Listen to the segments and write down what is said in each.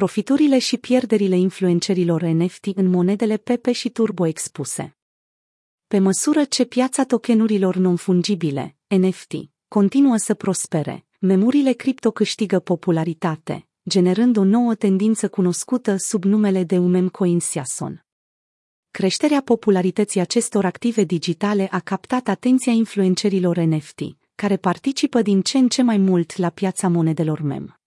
Profiturile și pierderile influencerilor NFT în monedele Pepe și Turbo expuse. Pe măsură ce piața tokenurilor non-fungibile, NFT, continuă să prospere, memurile cripto câștigă popularitate, generând o nouă tendință cunoscută sub numele de Umem Coin Siason. Creșterea popularității acestor active digitale a captat atenția influencerilor NFT, care participă din ce în ce mai mult la piața monedelor MEM.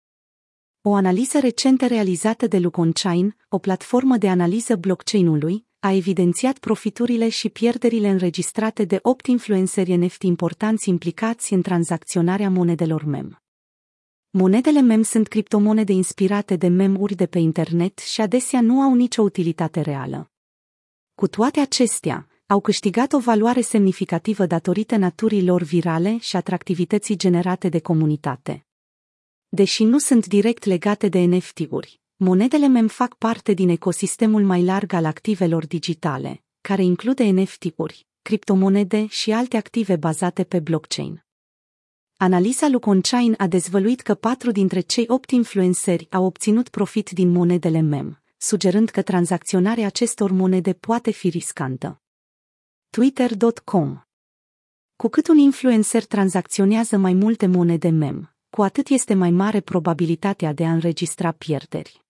O analiză recentă realizată de Luconchain, o platformă de analiză blockchain-ului, a evidențiat profiturile și pierderile înregistrate de 8 influenceri NFT importanți implicați în tranzacționarea monedelor MEM. Monedele MEM sunt criptomonede inspirate de mem-uri de pe internet și adesea nu au nicio utilitate reală. Cu toate acestea, au câștigat o valoare semnificativă datorită naturii lor virale și atractivității generate de comunitate. Deși nu sunt direct legate de NFT-uri, monedele MEM fac parte din ecosistemul mai larg al activelor digitale, care include NFT-uri, criptomonede și alte active bazate pe blockchain. Analiza lui Conchain a dezvăluit că patru dintre cei opt influenceri au obținut profit din monedele MEM, sugerând că tranzacționarea acestor monede poate fi riscantă. Twitter.com Cu cât un influencer tranzacționează mai multe monede MEM, cu atât este mai mare probabilitatea de a înregistra pierderi.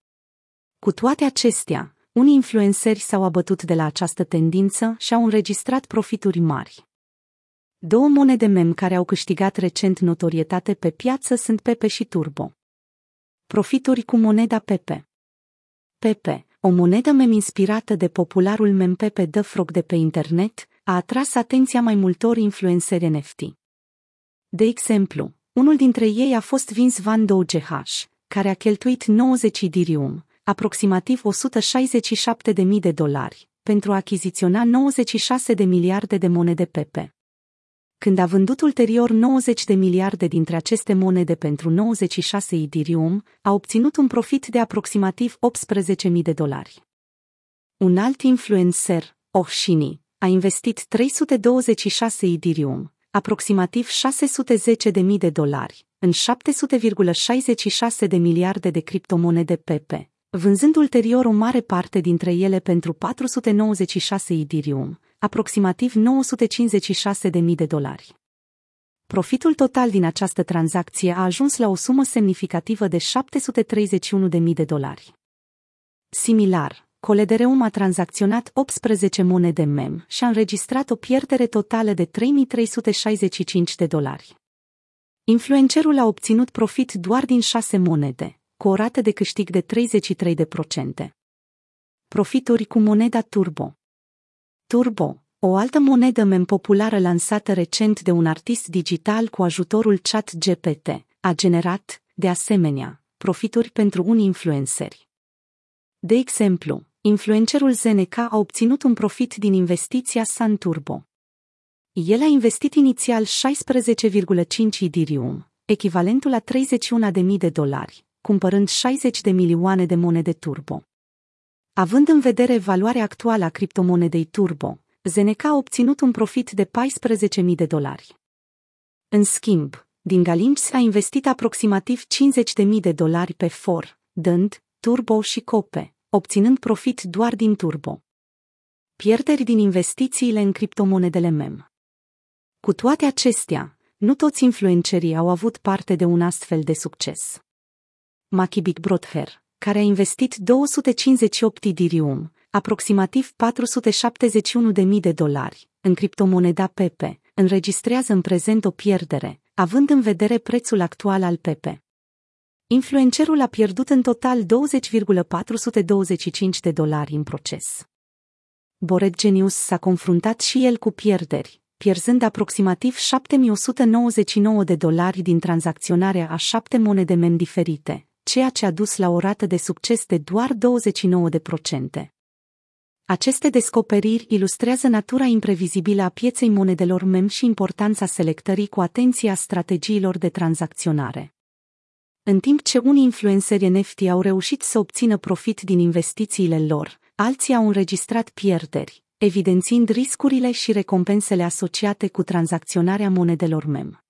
Cu toate acestea, unii influenceri s-au abătut de la această tendință și au înregistrat profituri mari. Două monede mem care au câștigat recent notorietate pe piață sunt Pepe și Turbo. Profituri cu moneda Pepe Pepe, o monedă mem inspirată de popularul mem Pepe The Frog de pe internet, a atras atenția mai multor influenceri NFT. De exemplu, unul dintre ei a fost Vince Van Doge care a cheltuit 90 dirium, aproximativ 167.000 de dolari, pentru a achiziționa 96 de miliarde de monede Pepe. Când a vândut ulterior 90 de miliarde dintre aceste monede pentru 96 idirium, a obținut un profit de aproximativ 18.000 de dolari. Un alt influencer, Ohshini, a investit 326 idirium, aproximativ 610.000 de dolari, în 700,66 de miliarde de criptomonede Pepe, vânzând ulterior o mare parte dintre ele pentru 496 idirium, aproximativ 956.000 de dolari. Profitul total din această tranzacție a ajuns la o sumă semnificativă de 731.000 de dolari. Similar, Coledereum a tranzacționat 18 monede MEM și a înregistrat o pierdere totală de 3.365 de dolari. Influencerul a obținut profit doar din 6 monede, cu o rată de câștig de 33%. Profituri cu moneda Turbo Turbo, o altă monedă mem populară lansată recent de un artist digital cu ajutorul chat GPT, a generat, de asemenea, profituri pentru unii influenceri. De exemplu, influencerul ZNK a obținut un profit din investiția Sun Turbo. El a investit inițial 16,5 Ethereum, echivalentul la 31.000 de dolari, cumpărând 60 de milioane de monede turbo. Având în vedere valoarea actuală a criptomonedei turbo, Zeneca a obținut un profit de 14.000 de dolari. În schimb, din Galinx a investit aproximativ 50.000 de dolari pe FOR, dând, Turbo și Cope, obținând profit doar din Turbo. Pierderi din investițiile în criptomonedele MEM. Cu toate acestea, nu toți influencerii au avut parte de un astfel de succes. Makibik Brother, care a investit 258 dirium, aproximativ 471.000 de dolari, în criptomoneda Pepe, înregistrează în prezent o pierdere, având în vedere prețul actual al Pepe. Influencerul a pierdut în total 20,425 de dolari în proces. Bored Genius s-a confruntat și el cu pierderi, pierzând aproximativ 7199 de dolari din tranzacționarea a șapte monede mem diferite, ceea ce a dus la o rată de succes de doar 29%. Aceste descoperiri ilustrează natura imprevizibilă a pieței monedelor MEM și importanța selectării cu atenție a strategiilor de tranzacționare. În timp ce unii influenceri NFT au reușit să obțină profit din investițiile lor, alții au înregistrat pierderi, evidențiind riscurile și recompensele asociate cu tranzacționarea monedelor MEM.